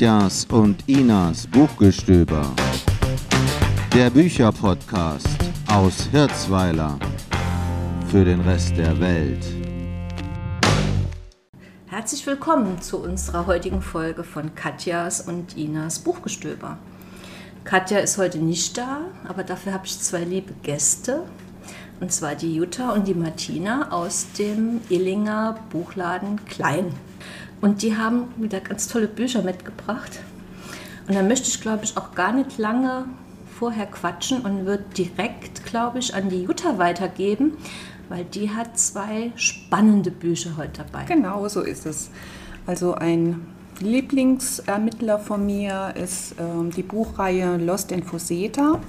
Katjas und Inas Buchgestöber. Der Bücherpodcast aus Hirzweiler für den Rest der Welt. Herzlich willkommen zu unserer heutigen Folge von Katjas und Inas Buchgestöber. Katja ist heute nicht da, aber dafür habe ich zwei liebe Gäste. Und zwar die Jutta und die Martina aus dem Illinger Buchladen Klein. Und die haben wieder ganz tolle Bücher mitgebracht. Und da möchte ich, glaube ich, auch gar nicht lange vorher quatschen und wird direkt, glaube ich, an die Jutta weitergeben, weil die hat zwei spannende Bücher heute dabei. Genau, so ist es. Also ein Lieblingsermittler von mir ist ähm, die Buchreihe Lost in Fuseta.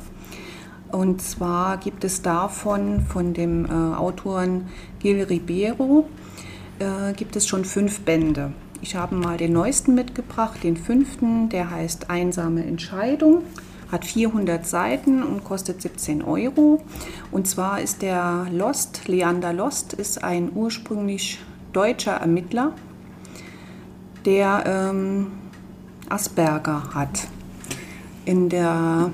Und zwar gibt es davon, von dem äh, Autoren Gil Ribeiro, äh, gibt es schon fünf Bände. Ich habe mal den neuesten mitgebracht, den fünften, der heißt Einsame Entscheidung, hat 400 Seiten und kostet 17 Euro. Und zwar ist der Lost, Leander Lost, ist ein ursprünglich deutscher Ermittler, der ähm, Asperger hat. In, der,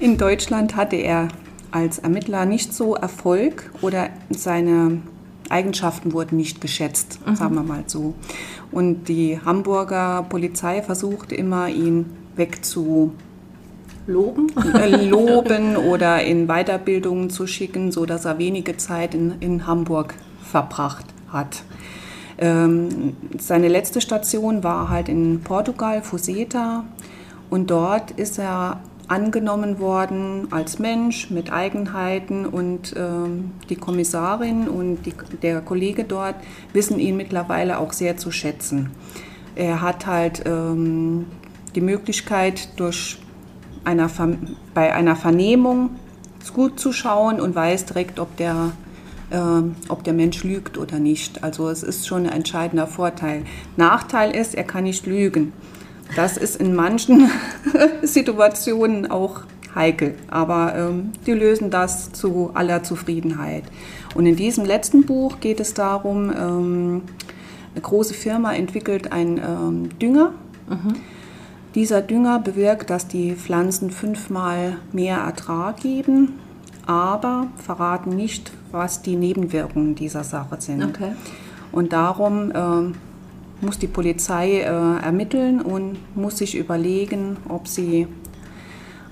in Deutschland hatte er als Ermittler nicht so Erfolg oder seine Eigenschaften wurden nicht geschätzt, mhm. sagen wir mal so. Und die Hamburger Polizei versuchte immer, ihn wegzu loben, äh, loben oder in Weiterbildungen zu schicken, so dass er wenige Zeit in, in Hamburg verbracht hat. Ähm, seine letzte Station war halt in Portugal, Fuseta. Und dort ist er angenommen worden als Mensch mit Eigenheiten und ähm, die Kommissarin und die, der Kollege dort wissen ihn mittlerweile auch sehr zu schätzen. Er hat halt ähm, die Möglichkeit, durch einer, bei einer Vernehmung gut zu schauen und weiß direkt, ob der äh, ob der Mensch lügt oder nicht. Also es ist schon ein entscheidender Vorteil. Nachteil ist, er kann nicht lügen. Das ist in manchen Situationen auch heikel, aber ähm, die lösen das zu aller Zufriedenheit. Und in diesem letzten Buch geht es darum, ähm, eine große Firma entwickelt einen ähm, Dünger. Mhm. Dieser Dünger bewirkt, dass die Pflanzen fünfmal mehr Ertrag geben aber verraten nicht, was die Nebenwirkungen dieser Sache sind. Okay. Und darum äh, muss die Polizei äh, ermitteln und muss sich überlegen, ob sie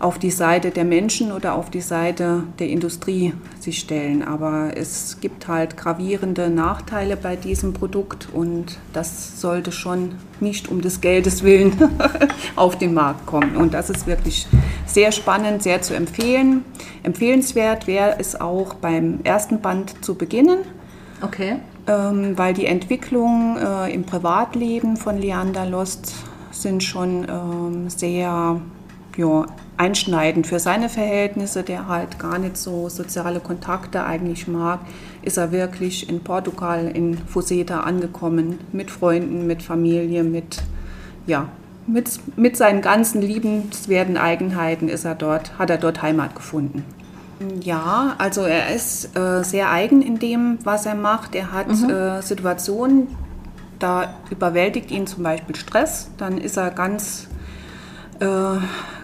auf die Seite der Menschen oder auf die Seite der Industrie sich stellen. Aber es gibt halt gravierende Nachteile bei diesem Produkt und das sollte schon nicht um des Geldes willen auf den Markt kommen. Und das ist wirklich sehr spannend, sehr zu empfehlen. Empfehlenswert wäre es auch beim ersten Band zu beginnen. Okay. Ähm, weil die Entwicklungen äh, im Privatleben von Leander Lost sind schon ähm, sehr ja, einschneidend für seine Verhältnisse, der halt gar nicht so soziale Kontakte eigentlich mag, ist er wirklich in Portugal, in Fuseta angekommen, mit Freunden, mit Familie, mit, ja, mit, mit seinen ganzen liebenswerten Eigenheiten ist er dort, hat er dort Heimat gefunden. Ja, also er ist äh, sehr eigen in dem, was er macht. Er hat mhm. äh, Situationen, da überwältigt ihn zum Beispiel Stress, dann ist er ganz äh,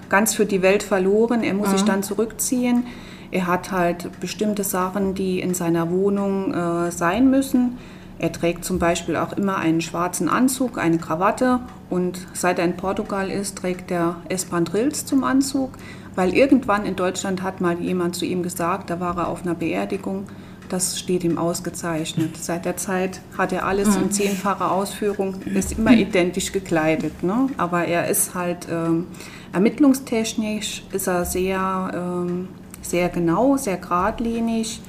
ganz für die Welt verloren. Er muss mhm. sich dann zurückziehen. Er hat halt bestimmte Sachen, die in seiner Wohnung äh, sein müssen. Er trägt zum Beispiel auch immer einen schwarzen Anzug, eine Krawatte und seit er in Portugal ist, trägt er Espandrills zum Anzug, weil irgendwann in Deutschland hat mal jemand zu ihm gesagt, da war er auf einer Beerdigung, das steht ihm ausgezeichnet. Seit der Zeit hat er alles in mhm. zehnfacher Ausführung, ist immer identisch gekleidet. Ne? Aber er ist halt ähm, ermittlungstechnisch ist er sehr, ähm, sehr genau, sehr geradlinig,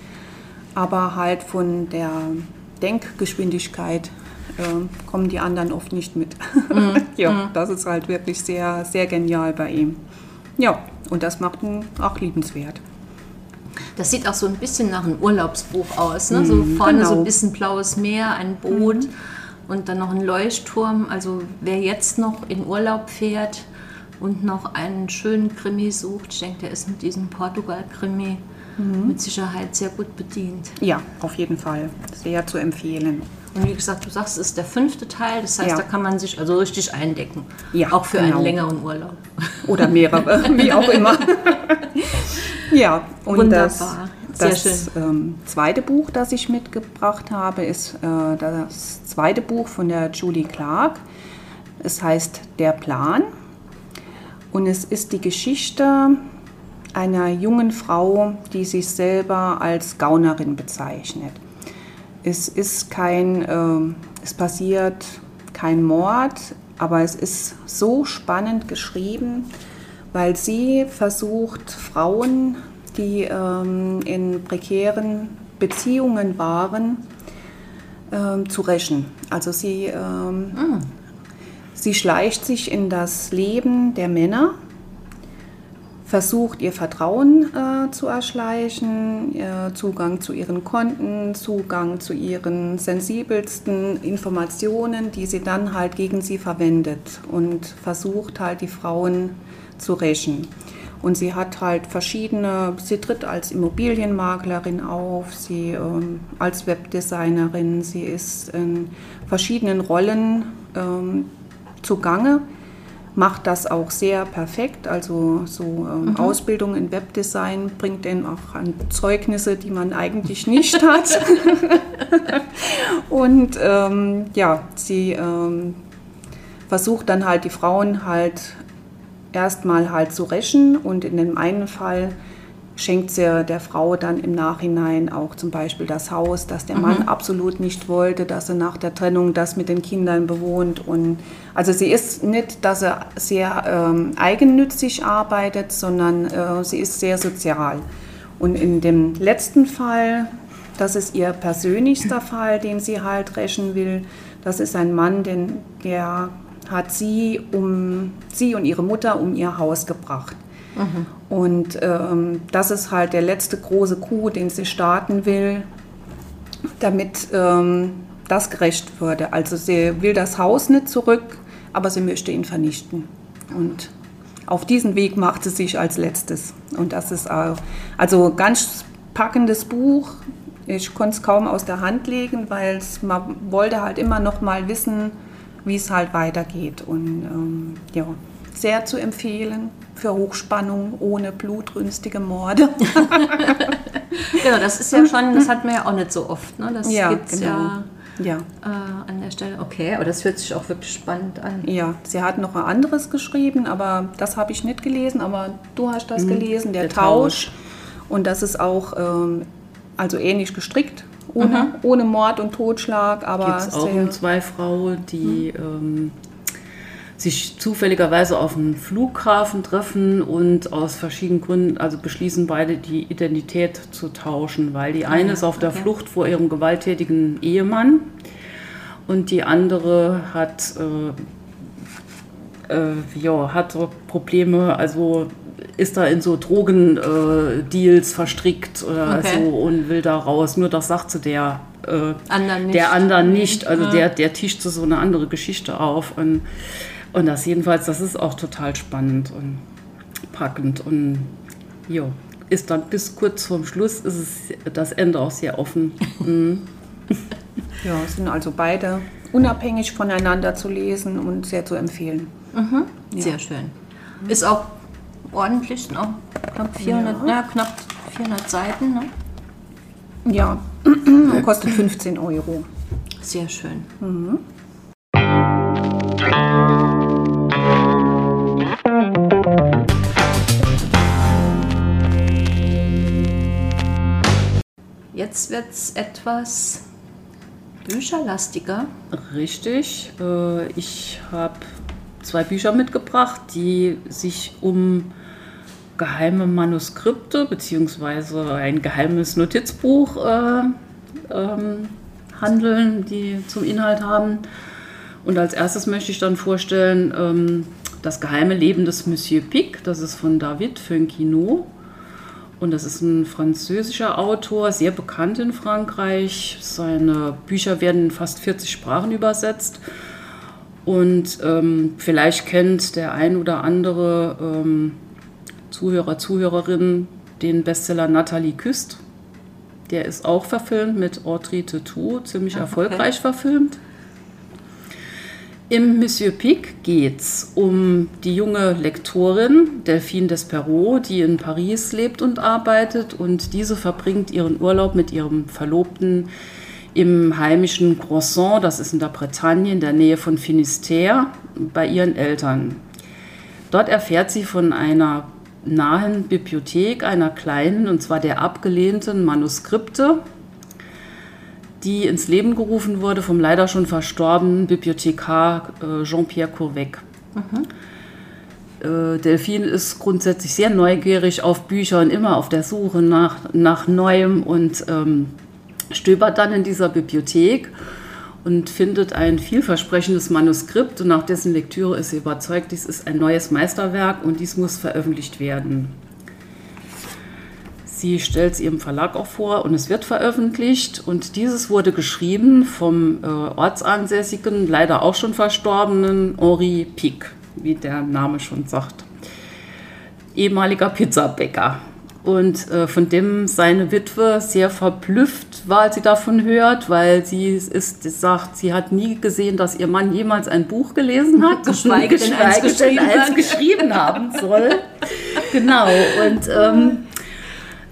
aber halt von der Denkgeschwindigkeit äh, kommen die anderen oft nicht mit. Mhm. ja, mhm. das ist halt wirklich sehr, sehr genial bei ihm. Ja, und das macht ihn auch liebenswert. Das sieht auch so ein bisschen nach einem Urlaubsbuch aus. Ne? So mhm, vorne genau. so ein bisschen blaues Meer, ein Boot mhm. und dann noch ein Leuchtturm. Also wer jetzt noch in Urlaub fährt und noch einen schönen Krimi sucht, ich denke, der ist mit diesem Portugal-Krimi mhm. mit Sicherheit sehr gut bedient. Ja, auf jeden Fall. Sehr zu empfehlen. Und wie gesagt, du sagst, es ist der fünfte Teil, das heißt, Ja. da kann man sich also richtig eindecken. Ja, Auch für genau. einen längeren Urlaub. Oder mehrere, wie auch immer. ja, und Wunderbar. Das, das ähm, zweite Buch, das ich mitgebracht habe, ist äh, das zweite Buch von der Julie Clark. Es heißt Der Plan. Und es ist die Geschichte einer jungen Frau, die sich selber als Gaunerin bezeichnet. Es ist kein, ähm, es passiert kein Mord, aber es ist so spannend geschrieben, weil sie versucht, Frauen, die ähm, in prekären Beziehungen waren, ähm, zu rächen. Also sie, ähm, sie schleicht sich in das Leben der Männer versucht, ihr Vertrauen äh, zu erschleichen, äh, Zugang zu ihren Konten, Zugang zu ihren sensibelsten Informationen, die sie dann halt gegen sie verwendet und versucht halt die Frauen zu rächen. Und sie hat halt verschiedene, sie tritt als Immobilienmaklerin auf, sie ähm, als Webdesignerin, sie ist in verschiedenen Rollen ähm, zugange macht das auch sehr perfekt. Also so ähm, Ausbildung in Webdesign bringt dann auch an Zeugnisse, die man eigentlich nicht hat. Und ähm, ja, sie ähm, versucht dann halt die Frauen halt erstmal halt zu rächen und in dem einen Fall schenkt sie der Frau dann im Nachhinein auch zum Beispiel das Haus, das der Mann absolut nicht wollte, dass sie nach der Trennung das mit den Kindern bewohnt. Und also sie ist nicht, dass sie sehr ähm, eigennützig arbeitet, sondern äh, sie ist sehr sozial. Und in dem letzten Fall, das ist ihr persönlichster Fall, den sie halt rächen will, das ist ein Mann, den, der hat sie, um, sie und ihre Mutter um ihr Haus gebracht. Und ähm, das ist halt der letzte große Coup, den sie starten will, damit ähm, das gerecht würde. Also sie will das Haus nicht zurück, aber sie möchte ihn vernichten. Und auf diesen Weg macht sie sich als letztes. Und das ist auch, also ganz packendes Buch. Ich konnte es kaum aus der Hand legen, weil man wollte halt immer noch mal wissen, wie es halt weitergeht. Und ähm, ja, sehr zu empfehlen für Hochspannung ohne blutrünstige Morde. Genau, das ist ja schon, das hat man ja auch nicht so oft. Ne? Das Ja, gibt's genau. ja ja. äh, an der Stelle. Okay, aber das hört sich auch wirklich spannend an. Ja, sie hat noch ein anderes geschrieben, aber das habe ich nicht gelesen, aber du hast das gelesen, der, der Tausch. Und das ist auch ähm, also ähnlich gestrickt, ohne, ohne Mord und Totschlag, aber geht es auch um zwei Frauen, die ähm, sich zufälligerweise auf dem Flughafen treffen und aus verschiedenen Gründen, also beschließen beide die Identität zu tauschen, weil die eine ist auf der okay. Flucht vor ihrem gewalttätigen Ehemann und die andere hat, äh, äh, ja, hat Probleme, also ist da in so Drogendeals äh, verstrickt oder Okay. so und will da raus. Nur das sagt sie der äh, Anderen nicht. der anderen nicht. Also der, der tischt so eine andere Geschichte auf. Und, und das jedenfalls, das ist auch total spannend und packend. Und jo, ist dann bis kurz vorm Schluss ist es das Ende auch sehr offen. Mhm. ja, sind also beide unabhängig voneinander zu lesen und sehr zu empfehlen. Sehr schön. Ist auch ordentlich, ne? knapp 400, ja. knapp 400 Seiten. Ne? Ja, kostet 15 Euro. Sehr schön. Jetzt wird es etwas bücherlastiger. Richtig. Äh, ich habe zwei Bücher mitgebracht, die sich um geheime Manuskripte bzw. ein geheimes Notizbuch äh, ähm, handeln, die zum Inhalt haben. Und als erstes möchte ich dann vorstellen ähm, Das geheime Leben des Monsieur Pic. Das ist von David Fönquino. Und das ist ein französischer Autor, sehr bekannt in Frankreich. Seine Bücher werden in fast 40 Sprachen übersetzt. Und ähm, vielleicht kennt der ein oder andere ähm, Zuhörer, Zuhörerin den Bestseller Nathalie küsst. Der ist auch verfilmt mit Audrey Tautou, ziemlich erfolgreich verfilmt. Im Monsieur Pic geht es um die junge Lektorin Delphine Desperot, die in Paris lebt und arbeitet. Und diese verbringt ihren Urlaub mit ihrem Verlobten im heimischen Croissant, das ist in der Bretagne, in der Nähe von Finisterre, bei ihren Eltern. Dort erfährt sie von einer nahen Bibliothek, einer kleinen, und zwar der abgelehnten Manuskripte die ins Leben gerufen wurde vom leider schon verstorbenen Bibliothekar äh, Jean-Pierre Courvec. Mhm. Äh, Delphine ist grundsätzlich sehr neugierig auf Bücher und immer auf der Suche nach, nach Neuem und ähm, stöbert dann in dieser Bibliothek und findet ein vielversprechendes Manuskript und nach dessen Lektüre ist sie überzeugt, dies ist ein neues Meisterwerk und dies muss veröffentlicht werden. Sie stellt es ihrem Verlag auch vor und es wird veröffentlicht. Und dieses wurde geschrieben vom äh, ortsansässigen, leider auch schon verstorbenen Henri Pic, wie der Name schon sagt. Ehemaliger Pizzabäcker. Und äh, von dem seine Witwe sehr verblüfft war, als sie davon hört, weil sie ist, sagt, sie hat nie gesehen, dass ihr Mann jemals ein Buch gelesen hat, geschweige denn eins geschrieben, eins geschrieben haben soll. genau. Und ähm,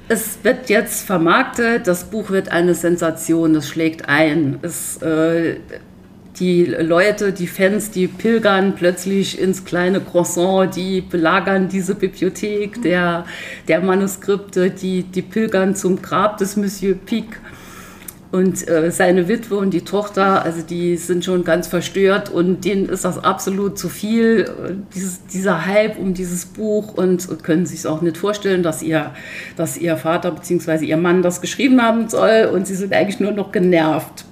es wird jetzt vermarktet, das Buch wird eine Sensation, es schlägt ein. Es, äh, die Leute, die Fans, die pilgern plötzlich ins kleine Croissant, die belagern diese Bibliothek der, der Manuskripte, die, die pilgern zum Grab des Monsieur Pic. Und äh, seine Witwe und die Tochter, also die sind schon ganz verstört und denen ist das absolut zu viel, äh, dieses, dieser Hype um dieses Buch und können sich auch nicht vorstellen, dass ihr, dass ihr Vater bzw. ihr Mann das geschrieben haben soll und sie sind eigentlich nur noch genervt.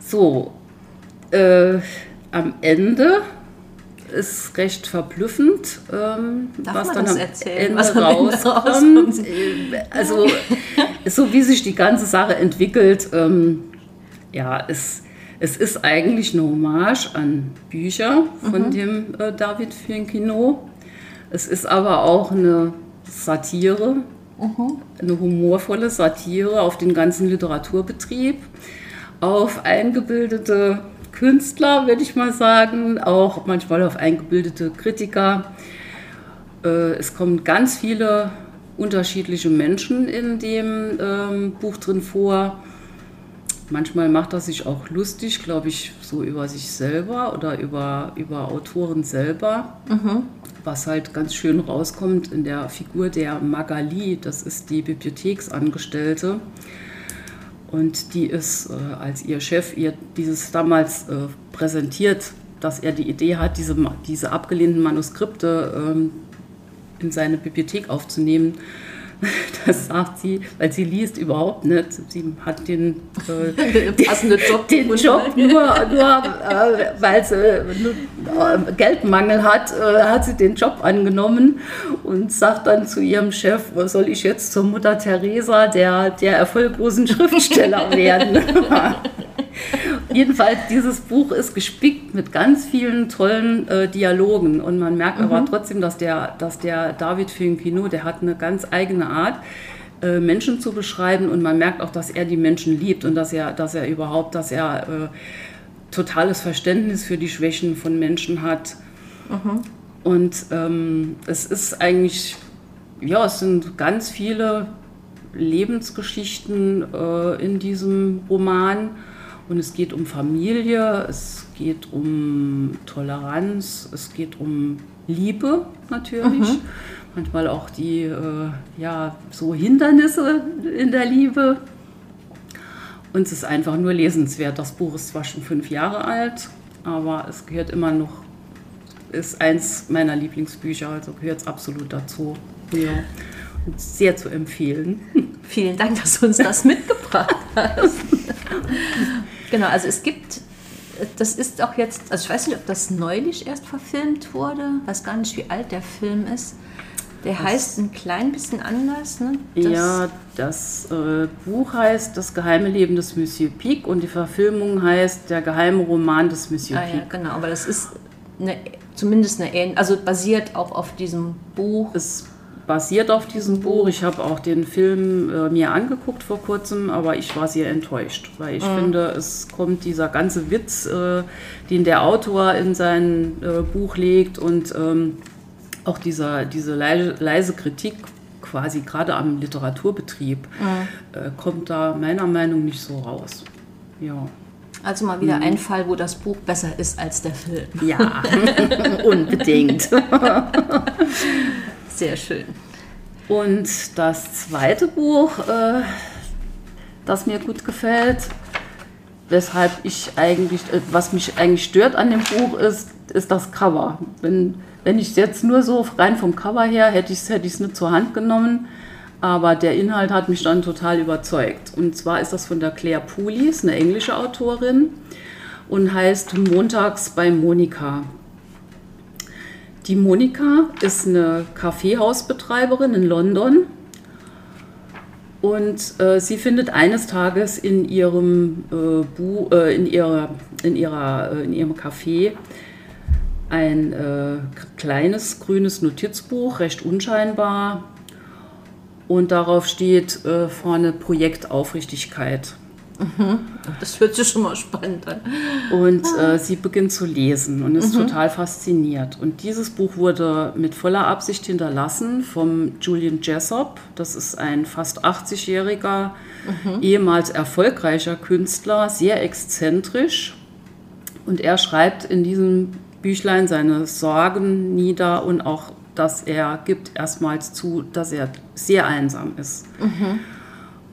So, äh, am Ende ist recht verblüffend, ähm, was dann am erzählen, Ende am rauskommt. rauskommt? Äh, Also so wie sich die ganze Sache entwickelt, ähm, ja, es, es ist eigentlich eine Hommage an Bücher von dem äh, David Finkino. Es ist aber auch eine Satire, eine humorvolle Satire auf den ganzen Literaturbetrieb, auf eingebildete Künstler, würde ich mal sagen, auch manchmal auf eingebildete Kritiker. Äh, es kommen ganz viele unterschiedliche Menschen in dem ähm, Buch drin vor. Manchmal macht er sich auch lustig, glaube ich, so über sich selber oder über, über Autoren selber. Was halt ganz schön rauskommt in der Figur der Magali, das ist die Bibliotheksangestellte. Und die ist, äh, als ihr Chef ihr dieses damals äh, präsentiert, dass er die Idee hat, diese, diese abgelehnten Manuskripte ähm, in seine Bibliothek aufzunehmen. Das sagt sie, weil sie liest überhaupt nicht. Sie hat den, äh, Passende Job den. Job nur, nur äh, weil sie äh, Geldmangel hat, äh, hat sie den Job angenommen und sagt dann zu ihrem Chef, was soll ich jetzt zur Mutter Teresa, der, der erfolglosen Schriftsteller werden? Jedenfalls, dieses Buch ist gespickt mit ganz vielen tollen äh, Dialogen und man merkt aber trotzdem, dass der, dass der David Finkino, der hat eine ganz eigene Art, äh, Menschen zu beschreiben und man merkt auch, dass er die Menschen liebt und dass er, dass er überhaupt, dass er äh, totales Verständnis für die Schwächen von Menschen hat. Und ähm, es ist eigentlich, ja, es sind ganz viele Lebensgeschichten äh, in diesem Roman. Und es geht um Familie, es geht um Toleranz, es geht um Liebe natürlich. Manchmal auch die, äh, ja, so Hindernisse in der Liebe. Und es ist einfach nur lesenswert. Das Buch ist zwar schon fünf Jahre alt, aber es gehört immer noch, ist eins meiner Lieblingsbücher, also gehört es absolut dazu. Ja. Und sehr zu empfehlen. Vielen Dank, dass du uns das mitgebracht hast. Genau, also es gibt, das ist auch jetzt, also ich weiß nicht, ob das neulich erst verfilmt wurde, weiß gar nicht, wie alt der Film ist. Der heißt ein klein bisschen anders, ne? Das- ja, das äh, Buch heißt Das geheime Leben des Monsieur Pic und die Verfilmung heißt Der geheime Roman des Monsieur Ah, ja, Pic. genau, aber das ist eine, zumindest eine ähnliche, also basiert auch auf diesem Buch. Es basiert auf diesem Buch. Ich habe auch den Film äh, mir angeguckt vor kurzem, aber ich war sehr enttäuscht, weil ich finde, es kommt dieser ganze Witz, äh, den der Autor in sein äh, Buch legt und ähm, auch dieser, diese leise, leise Kritik quasi gerade am Literaturbetrieb äh, kommt da meiner Meinung nach nicht so raus. Ja. Also mal wieder ein Fall, wo das Buch besser ist als der Film. Ja, unbedingt. Sehr schön. Und das zweite Buch, äh, das mir gut gefällt, weshalb ich eigentlich, äh, was mich eigentlich stört an dem Buch, ist, ist das Cover. Wenn, wenn ich es jetzt nur so rein vom Cover her, hätte ich es hätte nicht zur Hand genommen. Aber der Inhalt hat mich dann total überzeugt. Und zwar ist das von der Claire Poulis, eine englische Autorin, und heißt Montags bei Monika. Die Monika ist eine Kaffeehausbetreiberin in London und äh, sie findet eines Tages in ihrem, äh, Bu äh, in ihrer, in ihrer, äh, in ihrem Café ein äh, kleines grünes Notizbuch, recht unscheinbar, und darauf steht äh, vorne Projekt Aufrichtigkeit. Das hört sich schon mal spannend an. Und äh, sie beginnt zu lesen und ist total fasziniert. Und dieses Buch wurde mit voller Absicht hinterlassen vom Julian Jessop. Das ist ein fast 80-jähriger, ehemals erfolgreicher Künstler, sehr exzentrisch. Und er schreibt in diesem Büchlein seine Sorgen nieder und auch, dass er gibt erstmals zu, dass er sehr einsam ist.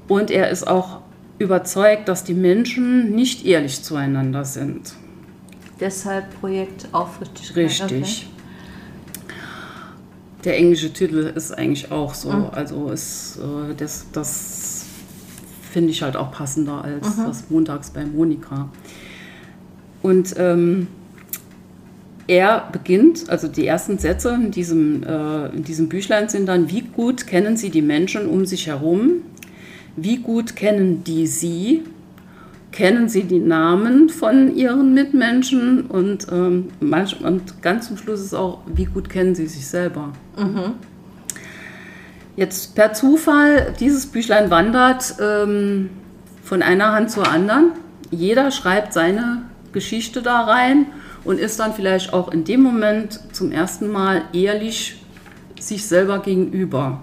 Und er ist auch überzeugt, dass die Menschen nicht ehrlich zueinander sind. Deshalb Projekt Aufrichtigkeit. Richtig. Der englische Titel ist eigentlich auch so. Also ist, äh, das, das finde ich halt auch passender als das Montags bei Monika. Und ähm, er beginnt, also die ersten Sätze in diesem, äh, in diesem Büchlein sind dann, wie gut kennen Sie die Menschen um sich herum? Wie gut kennen die Sie? Kennen Sie die Namen von Ihren Mitmenschen? Und, ähm, manch, und ganz zum Schluss ist auch, wie gut kennen Sie sich selber? Jetzt per Zufall, dieses Büchlein wandert ähm, von einer Hand zur anderen. Jeder schreibt seine Geschichte da rein und ist dann vielleicht auch in dem Moment zum ersten Mal ehrlich sich selber gegenüber.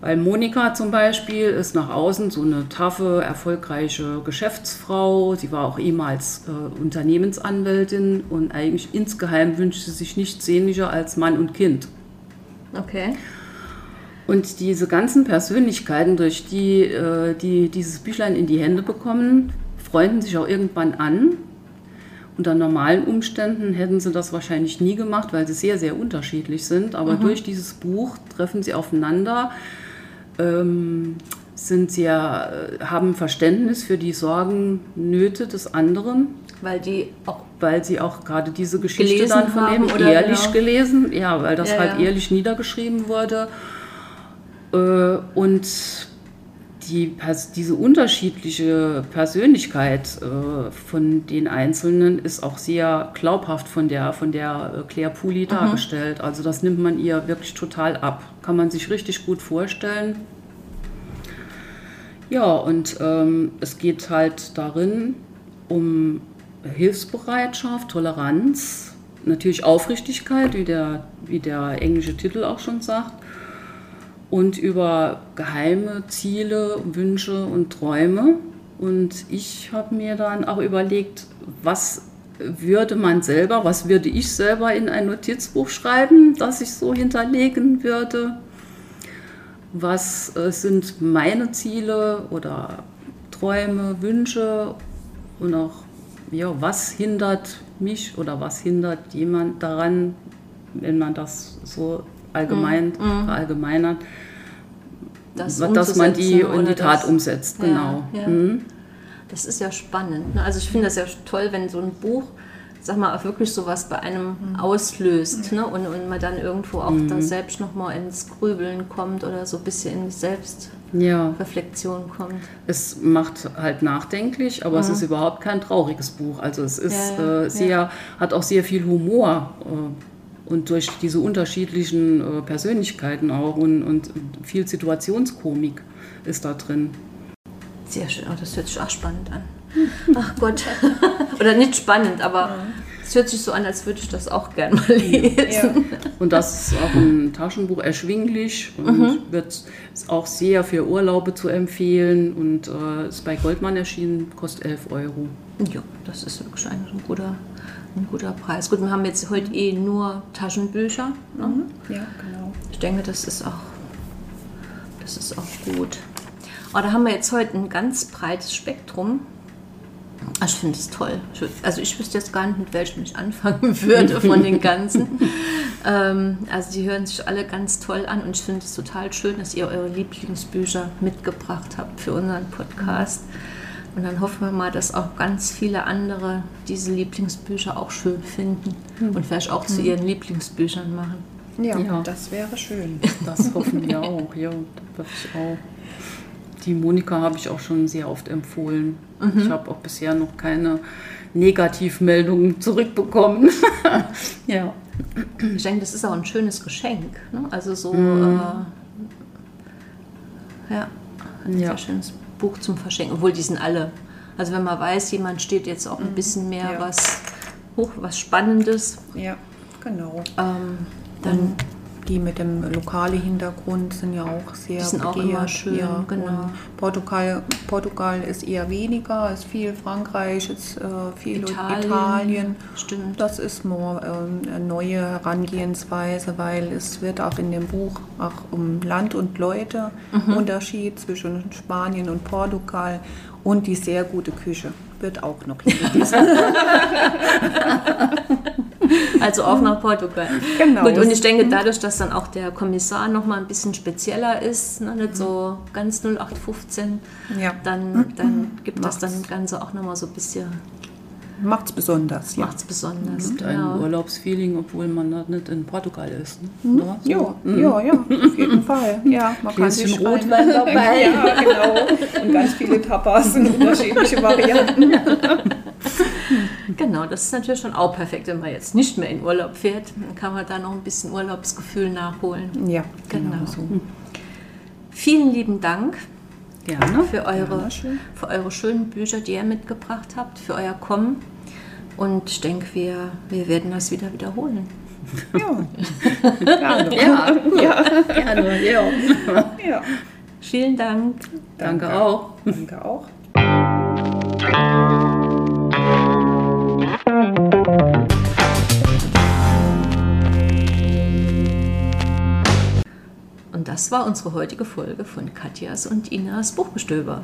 Weil Monika zum Beispiel ist nach außen so eine taffe, erfolgreiche Geschäftsfrau. Sie war auch ehemals äh, Unternehmensanwältin und eigentlich insgeheim wünschte sie sich nichts sehnlicher als Mann und Kind. Okay. Und diese ganzen Persönlichkeiten, durch die, äh, die dieses Büchlein in die Hände bekommen, freunden sich auch irgendwann an. Unter normalen Umständen hätten sie das wahrscheinlich nie gemacht, weil sie sehr, sehr unterschiedlich sind. Aber durch dieses Buch treffen sie aufeinander, ähm, sind sie ja, äh, haben Verständnis für die Sorgen, Nöte des anderen, Weil die auch. weil sie auch gerade diese Geschichte dann von ihm oder ehrlich genau. gelesen, ja, weil das Ja, halt ja. ehrlich niedergeschrieben wurde. Äh, und die, diese unterschiedliche Persönlichkeit äh, von den Einzelnen ist auch sehr glaubhaft von der, von der äh, Claire Pooley Mhm. dargestellt. Also das nimmt man ihr wirklich total ab. Kann man sich richtig gut vorstellen. Ja, und ähm, es geht halt darin um Hilfsbereitschaft, Toleranz, natürlich Aufrichtigkeit, wie der, wie der englische Titel auch schon sagt, und über geheime Ziele, Wünsche und Träume. Und ich habe mir dann auch überlegt, was würde man selber, was würde ich selber in ein Notizbuch schreiben, das ich so hinterlegen würde was äh, sind meine Ziele oder Träume, Wünsche und auch, ja, was hindert mich oder was hindert jemand daran, wenn man das so allgemein verallgemeinert, Das dass man die in die Tat das- umsetzt. Ja, Genau. ja. Mhm. Das ist ja spannend. Ne? Also ich finde das ja toll, wenn so ein Buch, sag mal, auch wirklich sowas bei einem auslöst ne? und, und man dann irgendwo auch da selbst nochmal ins Grübeln kommt oder so ein bisschen in Selbstreflexion Ja, kommt. es macht halt nachdenklich, aber es ist überhaupt kein trauriges Buch. Also es ist Ja, ja, äh, sehr, hat auch sehr viel Humor. Äh, Und durch diese unterschiedlichen äh, Persönlichkeiten auch und, und viel Situationskomik ist da drin. Sehr schön, oh, das hört sich auch spannend an. Ach Gott. Oder nicht spannend, aber es hört sich so an, als würde ich das auch gerne mal lesen. Und das ist auch ein Taschenbuch erschwinglich und wird ist auch sehr für Urlaube zu empfehlen und äh, ist bei Goldmann erschienen, kostet 11 Euro. Ja, das ist wirklich ein, ein, guter, ein guter Preis. Gut, wir haben jetzt heute eh nur Taschenbücher. Ne? Ja, genau. Ich denke, das ist auch, das ist auch gut. Aber da haben wir jetzt heute ein ganz breites Spektrum. Ich finde es toll. Also ich wüsste jetzt gar nicht, mit welchem ich anfangen würde von den ganzen. ähm, also die hören sich alle ganz toll an und ich finde es total schön, dass ihr eure Lieblingsbücher mitgebracht habt für unseren Podcast. Und dann hoffen wir mal, dass auch ganz viele andere diese Lieblingsbücher auch schön finden und vielleicht auch zu ihren Lieblingsbüchern machen. Ja, Ja. das wäre schön. Das hoffen wir auch, ja, das hoffe ich auch. Die Monika habe ich auch schon sehr oft empfohlen. Ich habe auch bisher noch keine Negativmeldungen zurückbekommen. ja. Ich denke, das ist auch ein schönes Geschenk. Ne? Also so, Mhm. äh, ja, ein Ja. sehr schönes Buch zum Verschenken. Obwohl, die sind alle. Also wenn man weiß, jemand steht jetzt auch ein bisschen mehr Mhm. Ja. was, hoch, was Spannendes, Ja, genau. ähm, dann Die mit dem lokalen Hintergrund sind ja auch sehr Die sind auch immer schön, ja, genau. Portugal, Portugal ist eher weniger, ist viel Frankreich, ist äh, viel Italien. Italien. Stimmt. Das ist more, ähm, eine neue Herangehensweise, weil es wird auch in dem Buch auch um Land und Leute Mhm. Unterschied zwischen Spanien und Portugal und die sehr gute Küche wird auch noch gelesen. Also auch nach Portugal. Genau. Gut, und ich denke, dadurch, dass dann auch der Kommissar noch mal ein bisschen spezieller ist, ne, nicht so ganz 0815, Ja. dann, dann gibt das Macht's. dann Ganze auch noch mal so ein bisschen, Macht's besonders, ja. macht's besonders. Gibt ein Ja. Urlaubsfeeling, obwohl man da nicht in Portugal ist. Ne? Ja, so. Ja, ja, ja, auf jeden Fall. Ja, man kann sich Rotwein dabei. Ja, genau. Und ganz viele Tapas in unterschiedliche Varianten. Genau, das ist natürlich schon auch perfekt, wenn man jetzt nicht mehr in Urlaub fährt. Dann kann man da noch ein bisschen Urlaubsgefühl nachholen. Ja, Genau. genau so. Vielen lieben Dank Gerne. für eure, Gerne für eure schönen Bücher, die ihr mitgebracht habt, für euer Kommen. Und ich denke, wir, wir werden das wieder wiederholen. Ja, gerne. Ja, ja. gerne. Ja. Ja. Vielen Dank. Danke auch. Danke auch. Das war unsere heutige Folge von Katjas und Inas Buchgestöber.